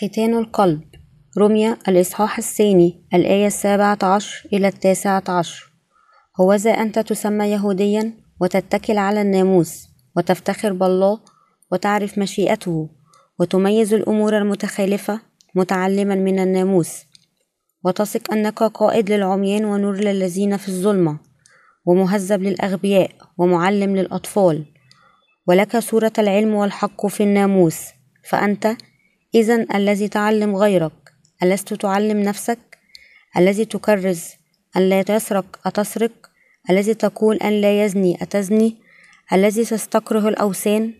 ختان القلب. رمية الإصحاح الثاني الآية السابعة عشر إلى التاسعة عشر. هوذا أنت تسمى يهوديا وتتكل على الناموس وتفتخر بالله وتعرف مشيئته وتميز الأمور المتخالفة متعلما من الناموس وتثق أنك قائد للعميان ونور للذين في الظلمة ومهذب للأغبياء ومعلم للأطفال. ولك صورة العلم والحق في الناموس فأنت إذا الذي تعلم غيرك ألست تعلم نفسك؟ الذي تكرز أن لا تسرق أتسرق؟ الذي تقول أن لا يزني أتزني؟ الذي تستكره الأوثان؟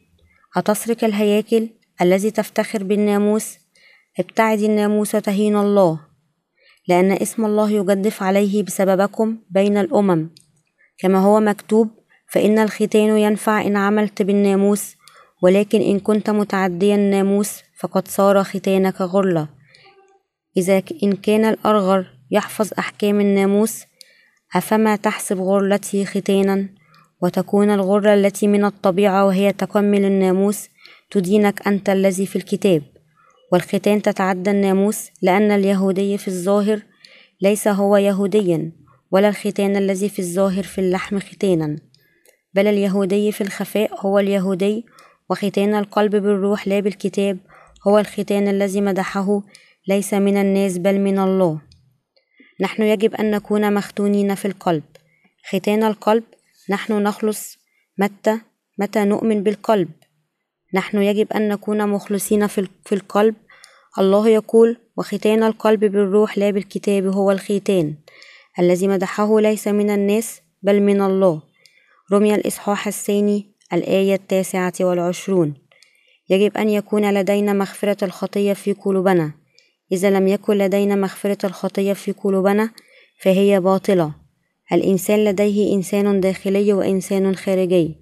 أتسرق الهياكل؟ الذي تفتخر بالناموس؟ ابتعد الناموس تهين الله لأن اسم الله يجدف عليه بسببكم بين الأمم. كما هو مكتوب فإن الختان ينفع إن عملت بالناموس ولكن إن كنت متعديا الناموس فقد صار ختانك غرلة إذا إن كان الأرغر يحفظ أحكام الناموس أفما تحسب غرلته ختانا؟ وتكون الغرة التي من الطبيعة وهي تكمل الناموس تدينك أنت الذي في الكتاب. والختان تتعدى الناموس لأن اليهودي في الظاهر ليس هو يهوديا ولا الختان الذي في الظاهر في اللحم ختانا. بل اليهودي في الخفاء هو اليهودي وختان القلب بالروح لا بالكتاب هو الختان الذي مدحه ليس من الناس بل من الله. نحن يجب أن نكون مختونين في القلب. ختان القلب نحن نخلص متى متى نؤمن بالقلب. نحن يجب أن نكون مخلصين في القلب. الله يقول وختان القلب بالروح لا بالكتاب هو الختان الذي مدحه ليس من الناس بل من الله. رمي الإصحاح الثاني الآية التاسعة والعشرون. يجب أن يكون لدينا مغفرة الخطية في قلوبنا. إذا لم يكن لدينا مغفرة الخطية في قلوبنا فهي باطلة. الإنسان لديه إنسان داخلي وإنسان خارجي.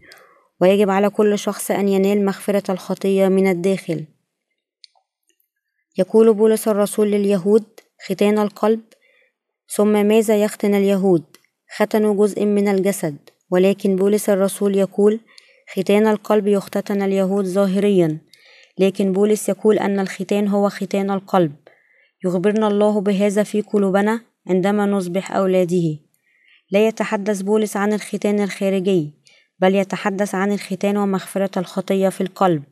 ويجب على كل شخص أن ينال مغفرة الخطية من الداخل. يقول بولس الرسول لليهود ختان القلب ثم ماذا يختن اليهود؟ ختنوا جزء من الجسد. ولكن بولس الرسول يقول ختان القلب يختتن اليهود ظاهريا لكن بولس يقول أن الختان هو ختان القلب. يخبرنا الله بهذا في قلوبنا عندما نصبح أولاده. لا يتحدث بولس عن الختان الخارجي بل يتحدث عن الختان ومغفرة الخطية في القلب.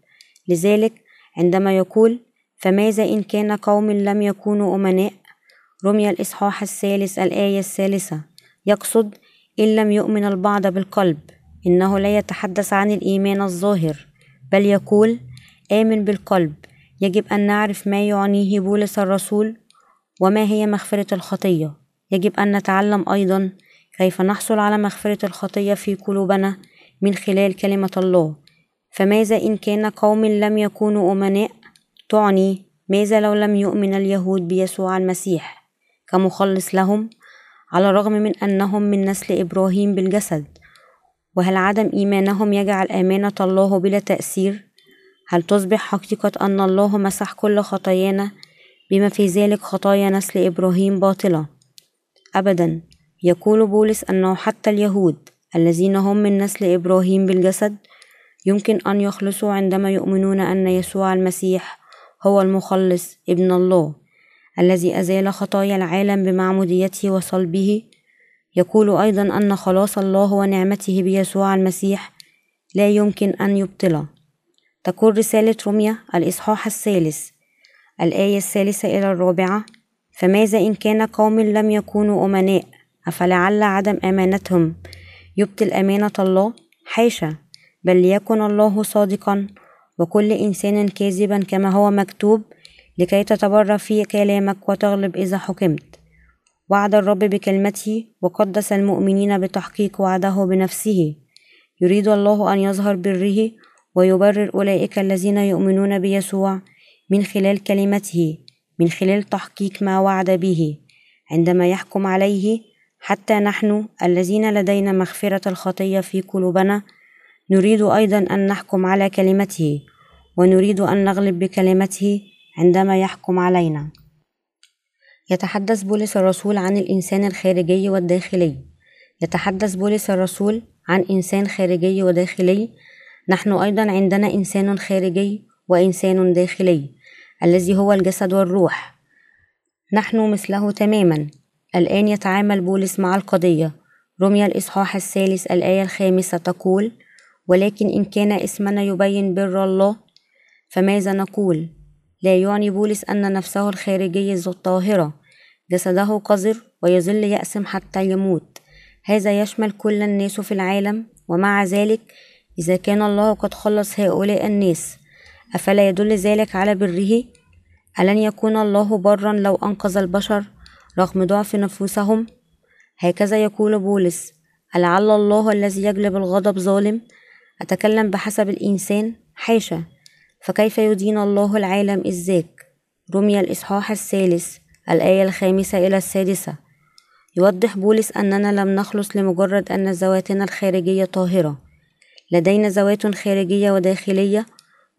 لذلك عندما يقول فماذا إن كان قوم لم يكونوا أمناء؟ رمي الإصحاح الثالث الآية الثالثة. يقصد إن لم يؤمن البعض بالقلب. إنه لا يتحدث عن الإيمان الظاهر بل يقول آمن بالقلب يجب أن نعرف ما يعنيه بولس الرسول وما هي مغفرة الخطية. يجب أن نتعلم أيضا كيف نحصل على مغفرة الخطية في قلوبنا من خلال كلمة الله. فماذا إن كان قوم لم يكونوا أمناء؟ تعني ماذا لو لم يؤمن اليهود بيسوع المسيح؟ كمخلص لهم على الرغم من أنهم من نسل إبراهيم بالجسد وهل عدم إيمانهم يجعل أمانة الله بلا تأثير؟ هل تصبح حقيقة أن الله مسح كل خطايانا بما في ذلك خطايا نسل إبراهيم باطلة؟ أبدا يقول بولس أنه حتى اليهود الذين هم من نسل إبراهيم بالجسد يمكن أن يخلصوا عندما يؤمنون أن يسوع المسيح هو المخلص ابن الله الذي أزال خطايا العالم بمعموديته وصلبه يقول أيضا أن خلاص الله ونعمته بيسوع المسيح لا يمكن أن يبطله. تقول رسالة روميا الإصحاح الثالث الآية الثالثة إلى الرابعة فماذا إن كان قوم لم يكونوا أمناء أفلعل عدم أمانتهم؟ يبطل أمانة الله؟ حاشا. بل ليكن الله صادقا وكل إنسان كاذبا كما هو مكتوب لكي تتبرى في كلامك وتغلب إذا حكمت. وعد الرب بكلمته وقدس المؤمنين بتحقيق وعده بنفسه. يريد الله أن يظهر بره ويبرر أولئك الذين يؤمنون بيسوع من خلال كلمته من خلال تحقيق ما وعد به. عندما يحكم عليه حتى نحن الذين لدينا مغفرة الخطية في قلوبنا نريد أيضا أن نحكم على كلمته ونريد أن نغلب بكلمته عندما يحكم علينا. يتحدث بولس الرسول عن الإنسان الخارجي والداخلي. يتحدث بولس الرسول عن إنسان خارجي وداخلي. نحن أيضا عندنا إنسان خارجي وإنسان داخلي الذي هو الجسد والروح. نحن مثله تماما. الآن يتعامل بولس مع القضية. رمي الإصحاح الثالث الآية الخامسة تقول ولكن إن كان اسمنا يبين بر الله فماذا نقول؟ لا يعني بولس أن نفسه الخارجية الطاهرة. جسده قذر ويظل يأسم حتى يموت. هذا يشمل كل الناس في العالم ومع ذلك إذا كان الله قد خلص هؤلاء الناس أفلا يدل ذلك على بره؟ ألن يكون الله برا لو أنقذ البشر رغم ضعف نفوسهم؟ هكذا يقول بولس ألعل الله الذي يجلب الغضب ظالم؟ أتكلم بحسب الإنسان؟ حاشا. فكيف يدين الله العالم إذ ذاك رمي الإصحاح الثالث الآية الخامسة إلى السادسة. يوضح بولس أننا لم نخلص لمجرد أن ذواتنا الخارجية طاهرة. لدينا ذوات خارجية وداخلية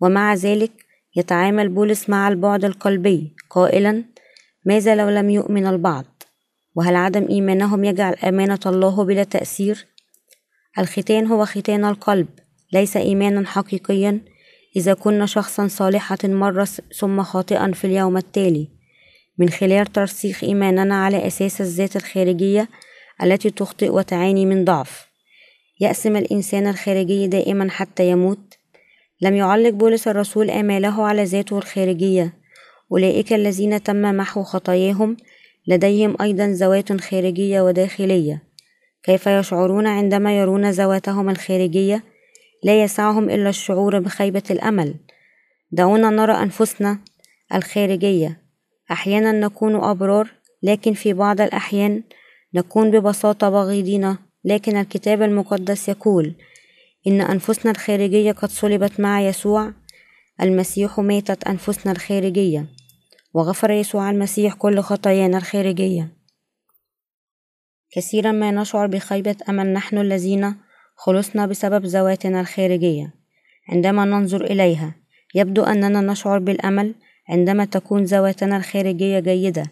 ومع ذلك يتعامل بولس مع البعد القلبي قائلا ماذا لو لم يؤمن البعض؟ وهل عدم إيمانهم يجعل أمانة الله بلا تأثير؟ الختان هو ختان القلب ليس إيمانا حقيقيا إذا كنا شخصا صالحة مرة ثم خاطئا في اليوم التالي. من خلال ترسيخ إيماننا على أساس الذات الخارجية التي تخطئ وتعاني من ضعف. يأسم الإنسان الخارجي دائما حتى يموت. لم يعلق بولس الرسول آماله على ذاته الخارجية. أولئك الذين تم محو خطاياهم لديهم أيضا ذوات خارجية وداخلية. كيف يشعرون عندما يرون ذواتهم الخارجية؟ لا يسعهم إلا الشعور بخيبة الأمل. دعونا نرى أنفسنا الخارجية. أحيانا نكون أبرار لكن في بعض الأحيان نكون ببساطة بغيضين لكن الكتاب المقدس يقول إن أنفسنا الخارجية قد صلبت مع يسوع. المسيح ماتت أنفسنا الخارجية. وغفر يسوع المسيح كل خطايانا الخارجية. كثيرا ما نشعر بخيبة أمل نحن الذين خلصنا بسبب ذواتنا الخارجية. عندما ننظر إليها يبدو أننا نشعر بالأمل عندما تكون ذواتنا الخارجية جيدة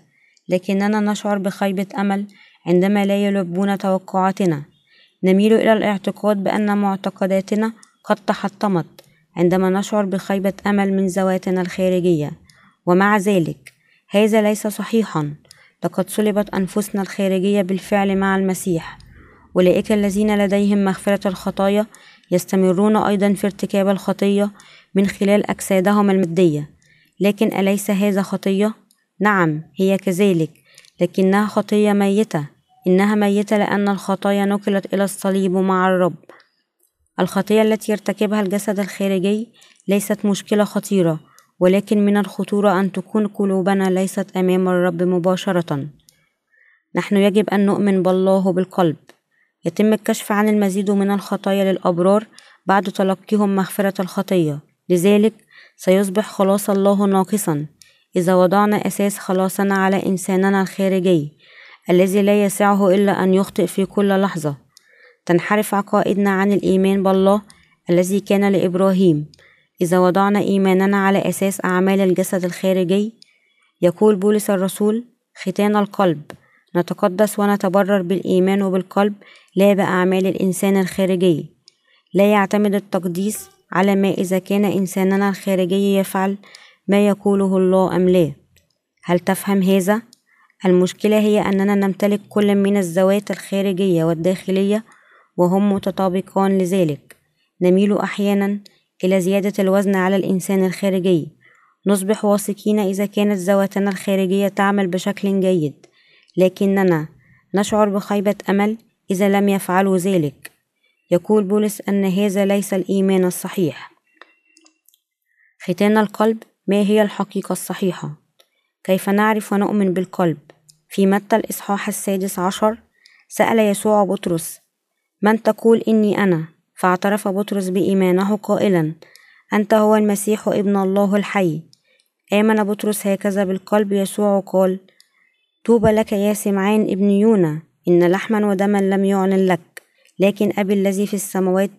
لكننا نشعر بخيبة أمل عندما لا يلبون توقعاتنا. نميل إلى الاعتقاد بأن معتقداتنا قد تحطمت عندما نشعر بخيبة أمل من ذواتنا الخارجية. ومع ذلك هذا ليس صحيحا. لقد صلبت أنفسنا الخارجية بالفعل مع المسيح. أولئك الذين لديهم مغفرة الخطايا يستمرون أيضا في ارتكاب الخطية من خلال أجسادهم المادية. لكن أليس هذا خطية؟ نعم هي كذلك لكنها خطية ميتة. إنها ميتة لأن الخطايا نقلت إلى الصليب مع الرب. الخطية التي يرتكبها الجسد الخارجي ليست مشكلة خطيرة ولكن من الخطورة أن تكون قلوبنا ليست أمام الرب مباشرة. نحن يجب أن نؤمن بالله بالقلب. يتم الكشف عن المزيد من الخطايا للأبرار بعد تلقيهم مغفرة الخطية. لذلك سيصبح خلاص الله ناقصا إذا وضعنا أساس خلاصنا على إنساننا الخارجي الذي لا يسعه إلا أن يخطئ في كل لحظة. تنحرف عقائدنا عن الإيمان بالله الذي كان لإبراهيم. إذا وضعنا إيماننا على أساس أعمال الجسد الخارجي يقول بولس الرسول ختان القلب. نتقدس ونتبرر بالإيمان وبالقلب لا بأعمال الإنسان الخارجي. لا يعتمد التقديس على ما إذا كان إنساننا الخارجي يفعل ما يقوله الله أم لا. هل تفهم هذا؟ المشكلة هي أننا نمتلك كل من الذوات الخارجية والداخلية وهم متطابقان لذلك. نميل أحيانا إلى زيادة الوزن على الإنسان الخارجي. نصبح واثقين إذا كانت ذواتنا الخارجية تعمل بشكل جيد. لكننا نشعر بخيبة أمل إذا لم يفعلوا ذلك. يقول بولس أن هذا ليس الإيمان الصحيح. ختان القلب ما هي الحقيقة الصحيحة؟ كيف نعرف ونؤمن بالقلب؟ في متى الإصحاح السادس عشر؟ سأل يسوع بطرس. من تقول إني أنا؟ فاعترف بطرس بإيمانه قائلا. أنت هو المسيح ابن الله الحي. آمن بطرس هكذا بالقلب يسوع قال طوبى لك يا سمعان ابن يونا. إن لحما ودما لم يعلن لك لكن أبي الذي في السماوات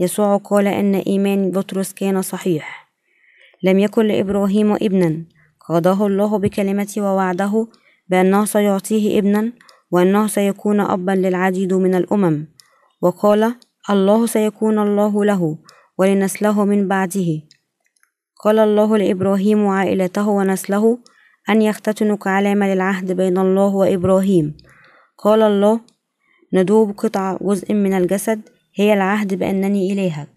يسوع قال إن إيمان بطرس كان صحيح. لم يكن لإبراهيم ابنا قضاه الله بكلمته ووعده بأنه سيعطيه ابنا وأنه سيكون أبا للعديد من الأمم. وقال الله سيكون الله له ولنسله من بعده. قال الله لإبراهيم وعائلته ونسله أن يختتنوا كعلامة للعهد بين الله وإبراهيم. قال الله ندوب قطعة جزء من الجسد هي العهد بأنني إلهك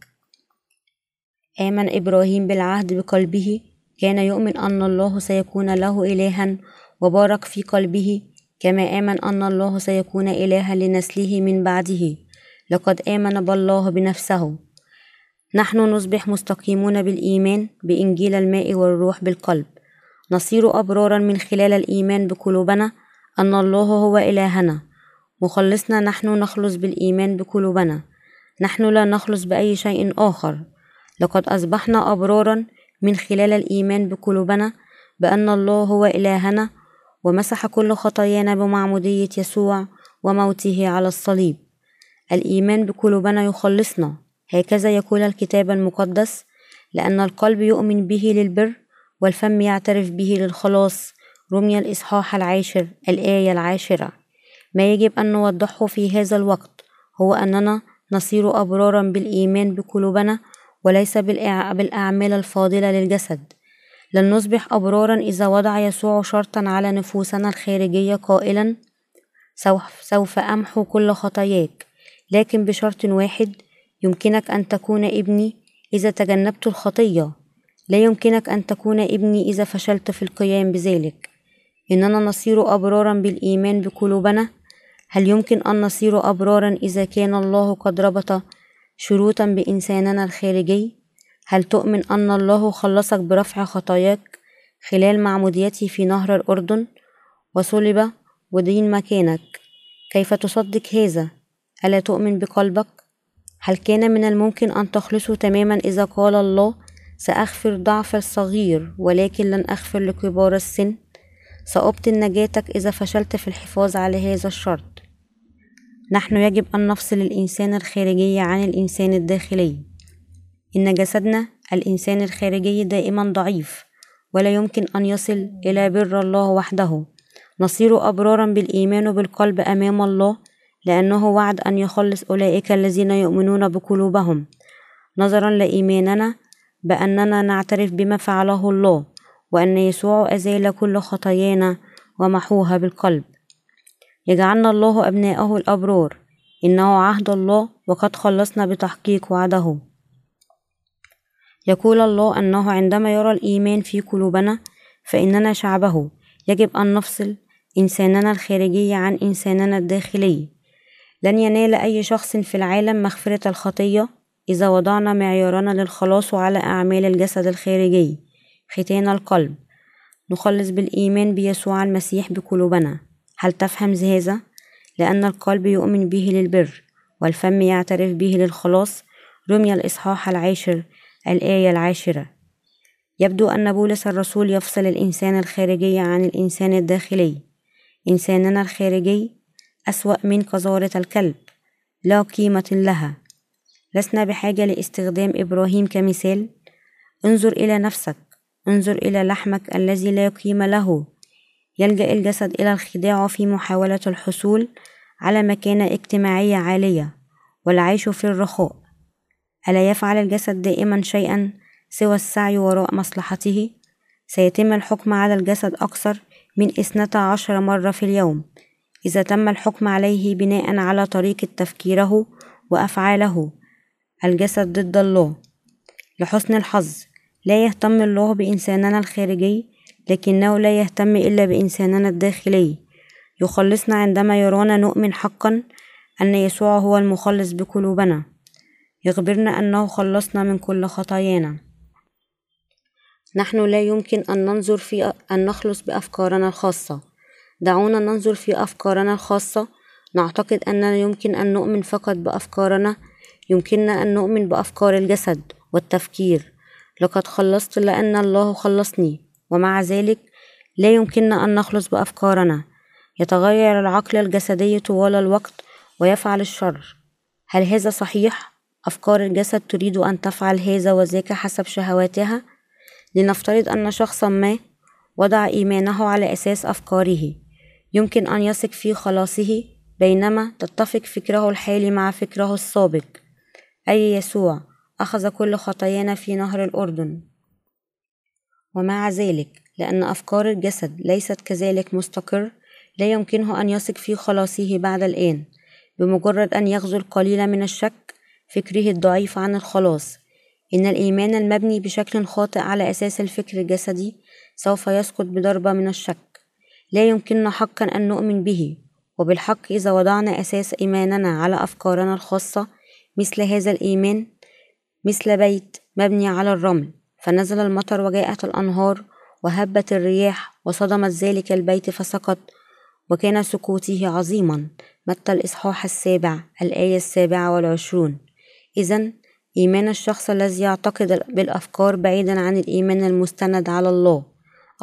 آمن إبراهيم بالعهد بقلبه كان يؤمن أن الله سيكون له إلها وبارك في قلبه كما آمن أن الله سيكون إلها لنسله من بعده. لقد آمن بالله بنفسه. نحن نصبح مستقيمون بالإيمان بإنجيل الماء والروح بالقلب. نصير أبرارا من خلال الإيمان بقلوبنا أن الله هو إلهنا. مخلصنا نحن نخلص بالإيمان بقلوبنا. نحن لا نخلص بأي شيء آخر. لقد أصبحنا أبرارا من خلال الإيمان بقلوبنا بأن الله هو إلهنا ومسح كل خطايانا بمعمودية يسوع وموته على الصليب. الإيمان بقلوبنا يخلصنا. هكذا يقول الكتاب المقدس لأن القلب يؤمن به للبر والفم يعترف به للخلاص رمي الإصحاح العاشر الآية العاشرة. ما يجب أن نوضحه في هذا الوقت هو أننا نصير أبرارا بالإيمان بقلوبنا وليس بالأعمال الفاضلة للجسد. لن نصبح أبرارا إذا وضع يسوع شرطا على نفوسنا الخارجية قائلا سوف أمحو كل خطاياك. لكن بشرط واحد يمكنك أن تكون ابني إذا تجنبت الخطية. لا يمكنك أن تكون ابني إذا فشلت في القيام بذلك. إننا نصير أبرارا بالإيمان بقلوبنا؟ هل يمكن أن نصير أبرارا إذا كان الله قد ربط شروطا بإنساننا الخارجي؟ هل تؤمن أن الله خلصك برفع خطاياك خلال معموديته في نهر الأردن؟ وصلب ودين مكانك. كيف تصدق هذا؟ ألا تؤمن بقلبك؟ هل كان من الممكن أن تخلصوا تماما إذا قال الله سأغفر ضعف الصغير ولكن لن أغفر لكبار السن سأبطل نجاتك إذا فشلت في الحفاظ على هذا الشرط. نحن يجب أن نفصل الإنسان الخارجي عن الإنسان الداخلي. إن جسدنا الإنسان الخارجي دائما ضعيف ولا يمكن أن يصل إلى بر الله وحده. نصير أبرارا بالإيمان بالقلب أمام الله لأنه وعد أن يخلص أولئك الذين يؤمنون بقلوبهم. نظرا لإيماننا بأننا نعترف بما فعله الله. وأن يسوع أزال كل خطايانا ومحوها بالقلب. يجعلنا الله أبناءه الأبرار. إنه عهد الله وقد خلصنا بتحقيق وعده. يقول الله أنه عندما يرى الإيمان في قلوبنا فإننا شعبه. يجب أن نفصل إنساننا الخارجي عن إنساننا الداخلي. لن ينال أي شخص في العالم مغفرة الخطية إذا وضعنا معيارنا للخلاص على أعمال الجسد الخارجي. ختان القلب. نخلص بالإيمان بيسوع المسيح بقلوبنا. هل تفهم هذا؟ لأن القلب يؤمن به للبر والفم يعترف به للخلاص. رمي الإصحاح العاشر الآية العاشرة. يبدو أن بولس الرسول يفصل الإنسان الخارجي عن الإنسان الداخلي. إنساننا الخارجي أسوأ من قذارة الكلب لا قيمة لها. لسنا بحاجة لاستخدام إبراهيم كمثال. انظر إلى نفسك. انظر إلى لحمك الذي لا قيمة له. يلجأ الجسد إلى الخداع في محاولة الحصول على مكانة اجتماعية عالية والعيش في الرخاء. ألا يفعل الجسد دائما شيئا سوى السعي وراء مصلحته؟ سيتم الحكم على الجسد أكثر من اثنتا عشر مرة في اليوم. إذا تم الحكم عليه بناء على طريقة تفكيره وأفعاله الجسد ضد الله. لحسن الحظ. لا يهتم الله بإنساننا الخارجي لكنه لا يهتم إلا بإنساننا الداخلي. يخلصنا عندما يرانا نؤمن حقا أن يسوع هو المخلص بقلوبنا. يخبرنا أنه خلصنا من كل خطايانا. نحن لا يمكن أن ننظر في أن نخلص بأفكارنا الخاصة. دعونا ننظر في أفكارنا الخاصة. نعتقد أننا يمكن أن نؤمن فقط بأفكارنا. يمكننا أن نؤمن بأفكار الجسد والتفكير. لقد خلصت لأن الله خلصني ومع ذلك لا يمكننا أن نخلص بأفكارنا. يتغير العقل الجسدي طوال الوقت ويفعل الشر. هل هذا صحيح؟ أفكار الجسد تريد أن تفعل هذا وذاك حسب شهواتها؟ لنفترض أن شخصا ما وضع إيمانه على أساس أفكاره. يمكن أن يثق في خلاصه بينما تتفق فكره الحالي مع فكره السابق. أي يسوع أخذ كل خطايانا في نهر الأردن. ومع ذلك لأن أفكار الجسد ليست كذلك مستقر لا يمكنه أن يثق في خلاصه بعد الآن بمجرد أن يغزو القليل من الشك فكره الضعيف عن الخلاص. إن الإيمان المبني بشكل خاطئ على أساس الفكر الجسدي سوف يسقط بضربة من الشك. لا يمكننا حقا أن نؤمن به. وبالحق إذا وضعنا أساس إيماننا على أفكارنا الخاصة مثل هذا الإيمان مثل بيت مبني على الرمل فنزل المطر وجاءت الأنهار وهبت الرياح وصدمت ذلك البيت فسقط وكان سكوته عظيما متى الإصحاح السابع الآية السابعة والعشرون. إذا إيمان الشخص الذي يعتقد بالأفكار بعيدا عن الإيمان المستند على الله.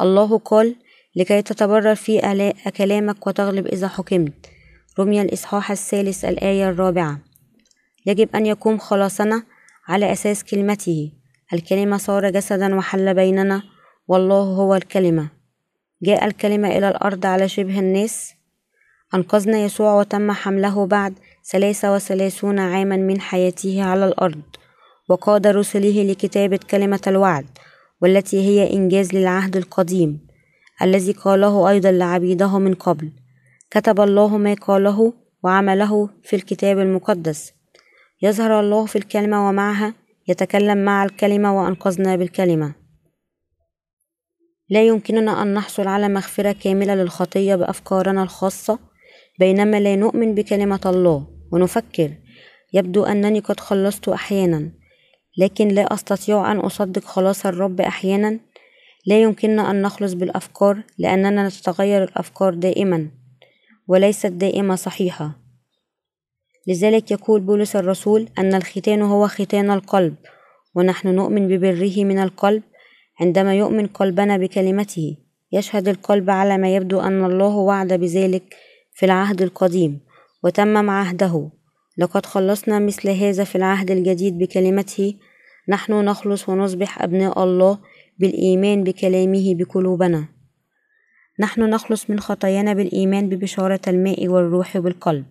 الله قال لكي تتبرر في كلامك وتغلب إذا حكمت. رمي الإصحاح الثالث الآية الرابعة. يجب أن يقوم خلاصنا على أساس كلمته. الكلمة صار جسدا وحل بيننا. والله هو الكلمة. جاء الكلمة إلى الأرض على شبه الناس. أنقذنا يسوع وتم حمله بعد ثلاثة وثلاثون عاما من حياته على الأرض. وقاد رسله لكتابة كلمة الوعد والتي هي إنجاز للعهد القديم الذي قاله أيضا لعبيده من قبل. كتب الله ما قاله وعمله في الكتاب المقدس. يظهر الله في الكلمة ومعها يتكلم مع الكلمة وأنقذنا بالكلمة. لا يمكننا أن نحصل على مغفرة كاملة للخطية بأفكارنا الخاصة بينما لا نؤمن بكلمة الله ونفكر. يبدو أنني قد خلصت أحيانا لكن لا أستطيع أن أصدق خلاص الرب أحيانا. لا يمكننا أن نخلص بالأفكار لأننا تتغير الأفكار دائما وليست دائما صحيحة. لذلك يقول بولس الرسول أن الختان هو ختان القلب ونحن نؤمن ببره من القلب عندما يؤمن قلبنا بكلمته. يشهد القلب على ما يبدو أن الله وعد بذلك في العهد القديم وتمم عهده لقد خلصنا مثل هذا في العهد الجديد بكلمته نحن نخلص ونصبح أبناء الله بالإيمان بكلامه بقلوبنا. نحن نخلص من خطايانا بالإيمان ببشارة الماء والروح بالقلب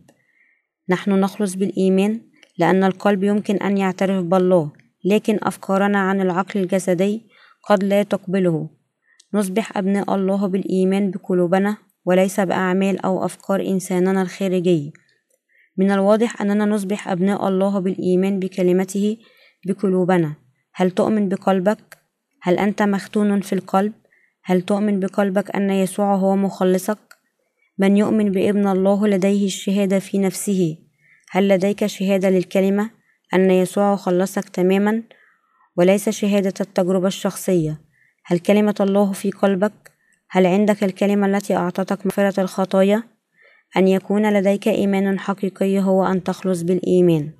نحن نخلص بالإيمان لأن القلب يمكن أن يعترف بالله لكن أفكارنا عن العقل الجسدي قد لا تقبله نصبح أبناء الله بالإيمان بقلوبنا وليس بأعمال أو أفكار إنساننا الخارجي من الواضح أننا نصبح أبناء الله بالإيمان بكلمته بقلوبنا هل تؤمن بقلبك؟ هل أنت مختون في القلب؟ هل تؤمن بقلبك أن يسوع هو مخلصك؟ من يؤمن بابن الله لديه الشهادة في نفسه. هل لديك شهادة للكلمة أن يسوع خلصك تماما؟ وليس شهادة التجربة الشخصية. هل كلمة الله في قلبك؟ هل عندك الكلمة التي أعطتك مغفرة الخطايا؟ أن يكون لديك إيمان حقيقي هو أن تخلص بالإيمان.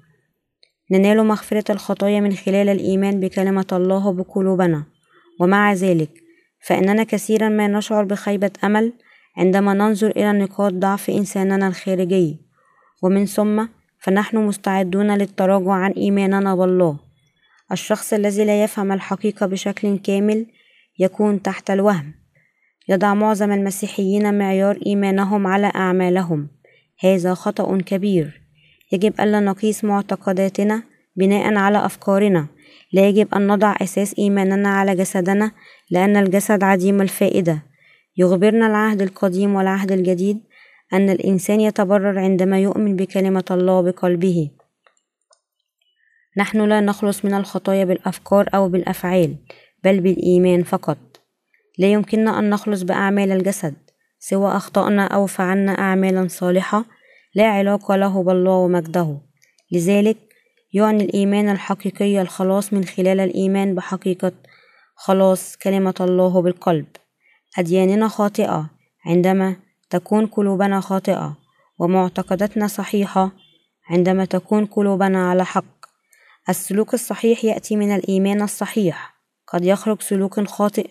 ننال مغفرة الخطايا من خلال الإيمان بكلمة الله بقلوبنا. ومع ذلك فإننا كثيرا ما نشعر بخيبة أمل عندما ننظر إلى نقاط ضعف إنساننا الخارجي. ومن ثم فنحن مستعدون للتراجع عن إيماننا بالله. الشخص الذي لا يفهم الحقيقة بشكل كامل يكون تحت الوهم. يضع معظم المسيحيين معيار إيمانهم على أعمالهم. هذا خطأ كبير. يجب ألا نقيس معتقداتنا بناء على أفكارنا. لا يجب أن نضع أساس إيماننا على جسدنا لأن الجسد عديم الفائدة. يخبرنا العهد القديم والعهد الجديد أن الإنسان يتبرر عندما يؤمن بكلمة الله بقلبه. نحن لا نخلص من الخطايا بالأفكار أو بالأفعال بل بالإيمان فقط. لا يمكننا أن نخلص بأعمال الجسد سوى أخطأنا أو فعلنا أعمالا صالحة لا علاقة له بالله ومجده. لذلك يعني الإيمان الحقيقي الخلاص من خلال الإيمان بحقيقة خلاص كلمة الله بالقلب. أدياننا خاطئة عندما تكون قلوبنا خاطئة ومعتقداتنا صحيحة عندما تكون قلوبنا على حق. السلوك الصحيح يأتي من الإيمان الصحيح. قد يخرج سلوك خاطئ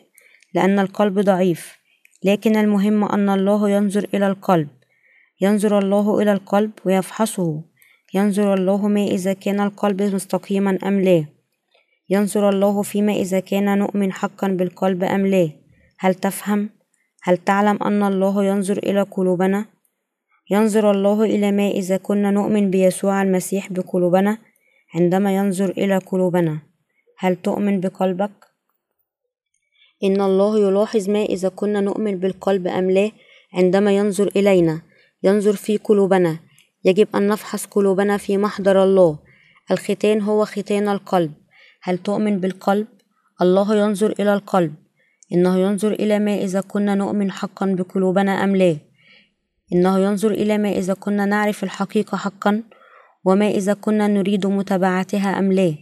لأن القلب ضعيف لكن المهم أن الله ينظر إلى القلب. ينظر الله إلى القلب ويفحصه. ينظر الله ما إذا كان القلب مستقيما أم لا. ينظر الله فيما إذا كان نؤمن حقا بالقلب أم لا. هل تفهم؟ هل تعلم أن الله ينظر إلى قلوبنا؟ ينظر الله إلى ما إذا كنا نؤمن بيسوع المسيح بقلوبنا عندما ينظر إلى قلوبنا هل تؤمن بقلبك؟ إن الله يلاحظ ما إذا كنا نؤمن بالقلب أم لا عندما ينظر إلينا ينظر في قلوبنا يجب أن نفحص قلوبنا في محضر الله الختان هو ختان القلب هل تؤمن بالقلب؟ الله ينظر إلى القلب إنه ينظر إلى ما إذا كنا نؤمن حقا بقلوبنا أم لا. إنه ينظر إلى ما إذا كنا نعرف الحقيقة حقا وما إذا كنا نريد متابعتها أم لا.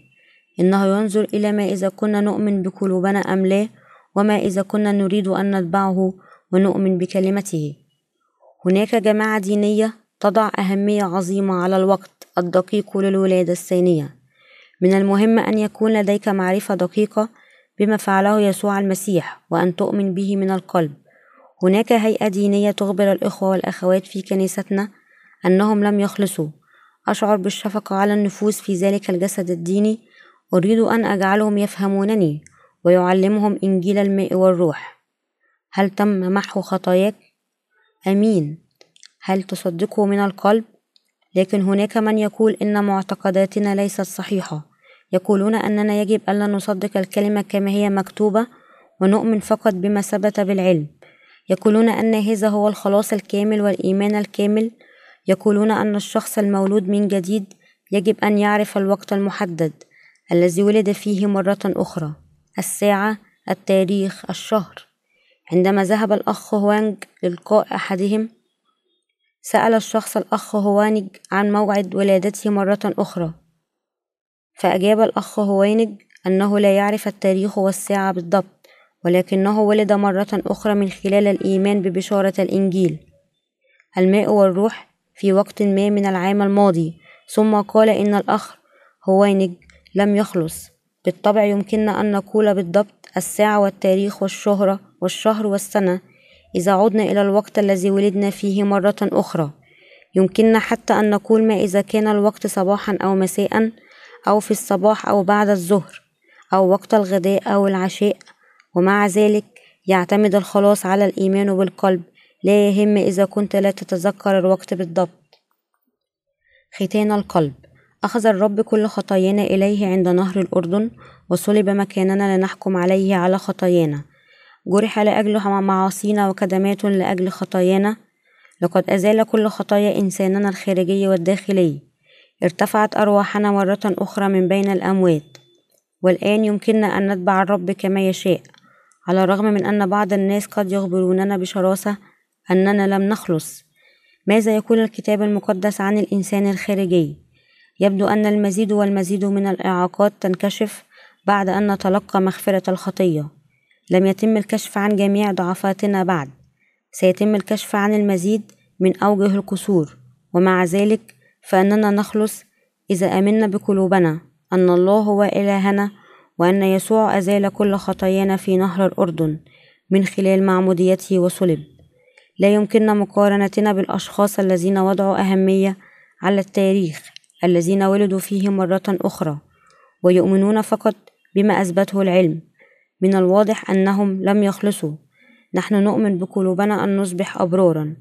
إنه ينظر إلى ما إذا كنا نؤمن بقلوبنا أم لا وما إذا كنا نريد أن نتبعه ونؤمن بكلمته. هناك جماعة دينية تضع أهمية عظيمة على الوقت الدقيق للولادة الثانية. من المهم أن يكون لديك معرفة دقيقة بما فعله يسوع المسيح وأن تؤمن به من القلب. هناك هيئة دينية تخبر الإخوة والأخوات في كنيستنا أنهم لم يخلصوا. أشعر بالشفقة على النفوس في ذلك الجسد الديني. أريد أن أجعلهم يفهمونني ويعلمهم إنجيل الماء والروح. هل تم محو خطاياك؟ أمين. هل تصدقه من القلب؟ لكن هناك من يقول إن معتقداتنا ليست صحيحة. يقولون أننا يجب ألا نصدق الكلمة كما هي مكتوبة ونؤمن فقط بما ثبت بالعلم. يقولون أن هذا هو الخلاص الكامل والإيمان الكامل. يقولون أن الشخص المولود من جديد يجب أن يعرف الوقت المحدد الذي ولد فيه مرة أخرى. الساعة التاريخ الشهر. عندما ذهب الأخ هوانج للقاء أحدهم سأل الشخص الأخ هوانج عن موعد ولادته مرة أخرى. فأجاب الأخ هوينج أنه لا يعرف التاريخ والساعة بالضبط ولكنه ولد مرة أخرى من خلال الإيمان ببشارة الإنجيل. الماء والروح في وقت ما من العام الماضي. ثم قال إن الأخ هوينج لم يخلص. بالطبع يمكننا أن نقول بالضبط الساعة والتاريخ والشهرة والشهر والسنة إذا عدنا إلى الوقت الذي ولدنا فيه مرة أخرى. يمكننا حتى أن نقول ما إذا كان الوقت صباحا أو مساء أو في الصباح أو بعد الظهر أو وقت الغداء أو العشاء. ومع ذلك يعتمد الخلاص على الإيمان بالقلب. لا يهم إذا كنت لا تتذكر الوقت بالضبط. ختان القلب. أخذ الرب كل خطايانا إليه عند نهر الأردن وصلب مكاننا لنحكم عليه على خطايانا. جرح لأجل معاصينا وكدمات لأجل خطايانا. لقد أزال كل خطايا إنساننا الخارجي والداخلي ارتفعت أرواحنا مرة أخرى من بين الأموات والآن يمكننا أن نتبع الرب كما يشاء على الرغم من أن بعض الناس قد يخبروننا بشراسة أننا لم نخلص. ماذا يقول الكتاب المقدس عن الإنسان الخارجي؟ يبدو أن المزيد والمزيد من الإعاقات تنكشف بعد أن نتلقى مغفرة الخطية. لم يتم الكشف عن جميع ضعفاتنا بعد. سيتم الكشف عن المزيد من أوجه القصور ومع ذلك فإننا نخلص إذا آمنا بقلوبنا أن الله هو إلهنا وأن يسوع أزال كل خطايانا في نهر الأردن من خلال معموديته وصلب. لا يمكننا مقارنتنا بالأشخاص الذين وضعوا أهمية على التاريخ الذين ولدوا فيه مرة أخرى ويؤمنون فقط بما أثبته العلم. من الواضح أنهم لم يخلصوا. نحن نؤمن بقلوبنا أن نصبح أبرارا.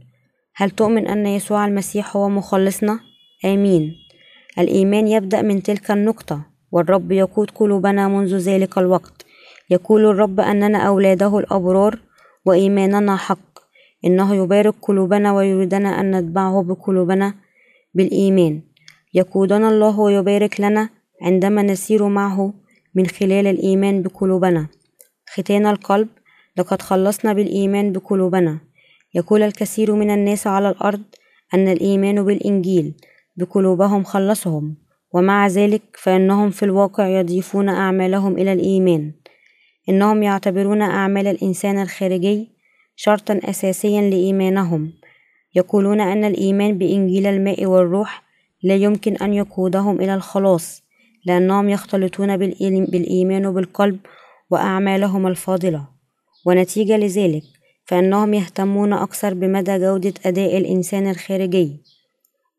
هل تؤمن أن يسوع المسيح هو مخلصنا؟ آمين. الإيمان يبدأ من تلك النقطة والرب يقود قلوبنا منذ ذلك الوقت. يقول الرب أننا أولاده الأبرار وإيماننا حق. إنه يبارك قلوبنا ويريدنا أن نتبعه بقلوبنا بالإيمان. يقودنا الله ويبارك لنا عندما نسير معه من خلال الإيمان بقلوبنا. ختان القلب لقد خلصنا بالإيمان بقلوبنا. يقول الكثير من الناس على الأرض أن الإيمان بالإنجيل. بقلوبهم خلصهم ومع ذلك فإنهم في الواقع يضيفون أعمالهم إلى الإيمان. إنهم يعتبرون أعمال الإنسان الخارجي شرطا أساسيا لإيمانهم. يقولون أن الإيمان بإنجيل الماء والروح لا يمكن أن يقودهم إلى الخلاص لأنهم يختلطون بالإيمان بالقلب وأعمالهم الفاضلة. ونتيجة لذلك فإنهم يهتمون أكثر بمدى جودة أداء الإنسان الخارجي.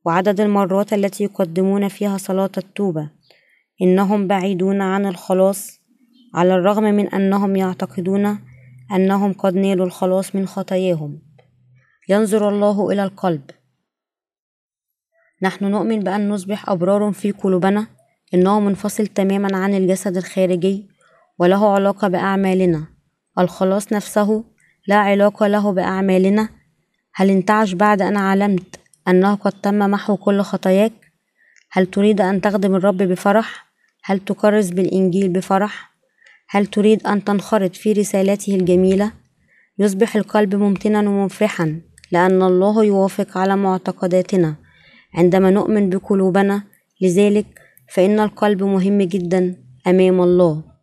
وعدد المرات التي يقدمون فيها صلاة التوبة. إنهم بعيدون عن الخلاص على الرغم من أنهم يعتقدون أنهم قد نالوا الخلاص من خطاياهم. ينظر الله إلى القلب. نحن نؤمن بأن نصبح أبرار في قلوبنا إنه منفصل تماما عن الجسد الخارجي وله علاقة بأعمالنا. الخلاص نفسه لا علاقة له بأعمالنا. هل انتعش بعد أن علمت؟ أنه قد تم محو كل خطاياك؟ هل تريد أن تخدم الرب بفرح؟ هل تكرس بالإنجيل بفرح؟ هل تريد أن تنخرط في رسالته الجميلة؟ يصبح القلب ممتنا ومفرحا لأن الله يوافق على معتقداتنا. عندما نؤمن بقلوبنا لذلك فإن القلب مهم جدا أمام الله.